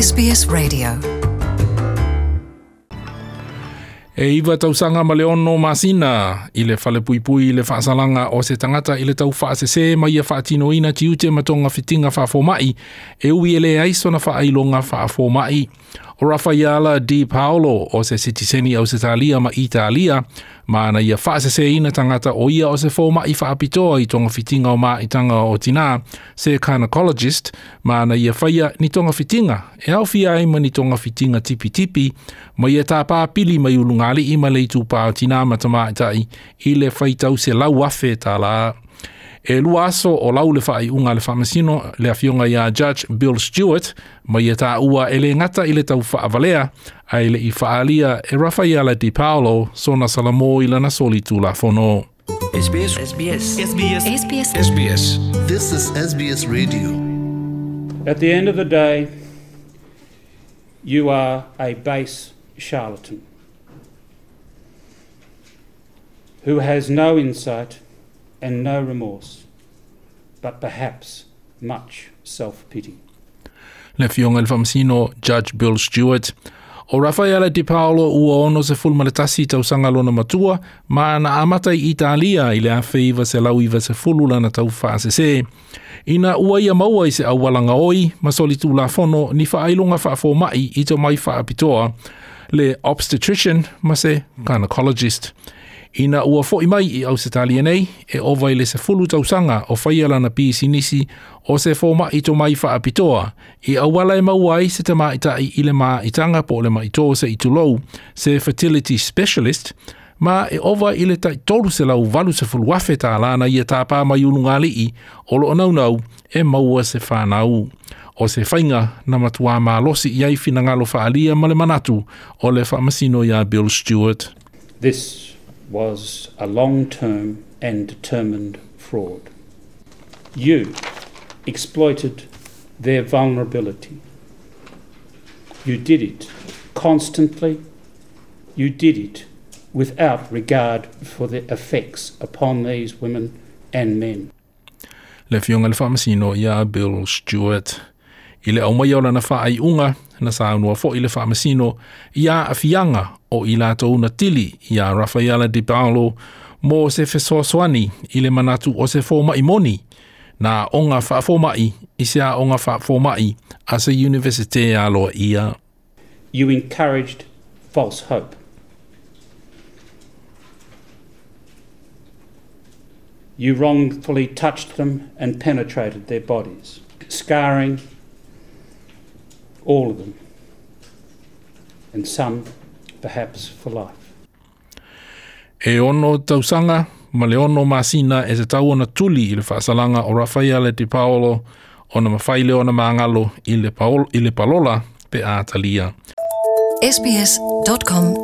SBS Radio. E iwa tausanga ma le ono masina i le fale pui pui i le whaasalanga o se tangata i le tau whaasese ma ia whaatino ina ti ute matonga fitinga whaafomai e ui ele aisona whaailonga whaafomai. O Rafaela Di Paolo o se sitiseni au se talia ma Italia ma na ia whaasese ina tangata o ia o se fōmai whaapitoa i tonga fitinga o ma i tanga o tina se gynecologist ma na ia whaia ni tonga fitinga e au fia ai ma ni tonga fitinga tipi tipi ma ia tā pāpili mai ulungali i ma leitu pā o tina matama i tai i le whaitau se lau afe tā la e lua aso o lau le whai unga le whamasino le awhionga ia Judge Bill Stewart ma ia tā ua e le ngata i le tau whaavalea ai le i whaalia e Rafaela Di Paolo sona salamo i lana soli tū la whono. SBS SBS SBS SBS SBS This is SBS Radio. At the end of the day, you are a base charlatan who has no insight and no remorse, but perhaps much self pity. Le fionga le Judge Bill Stewart. O Rafaela Di Paolo ua ono se fulma le tasi tau sanga lona matua, ma na amata i Italia i le awhi iwa se lau iwa se fulu lana tau whaase se. Ina ua ia maua i se awalanga oi, ma soli tu la fono ni whaafo mai i to mai whaapitoa, le obstetrician ma se gynecologist. Ina ua fo mai i au se talia nei, e ova i le se fulu tausanga o whaia lana pi sinisi o se fo mai i to mai whaapitoa, i awala e mauai se te mai tai i le maa i tanga po le mai se i tulou, se fertility specialist, ma e ova i le tai tolu se lau valu se fulu wafe tā lana i e tāpā mai ulunga i, o lo nau e maua se whanau. O se whainga na matua mā losi i ai fina ngalo whaalia ma le manatu o le whamasino ia Bill Stewart. This was a long term and determined fraud. You exploited their vulnerability. You did it constantly. You did it without regard for the effects upon these women and men. le fionga le whamasino Bill Stewart. I le o lana whaai unga, na sa anua fo i le whamasino, ia afianga o i lātou na tili ia Rafaela Di Paolo mo se whesoaswani i le manatu o se fōma moni, na onga whaafomai i se a onga a se universite aloa ia. You encouraged false hope. You wrongfully touched them and penetrated their bodies, scarring all of them, and some perhaps for life. E ono tausanga, ma le ono masina e te tau ona tuli i le whaasalanga o Rafaela Di Paolo o na mawhaile o na maangalo i le, paol, i le palola pe a talia. sbs.com.au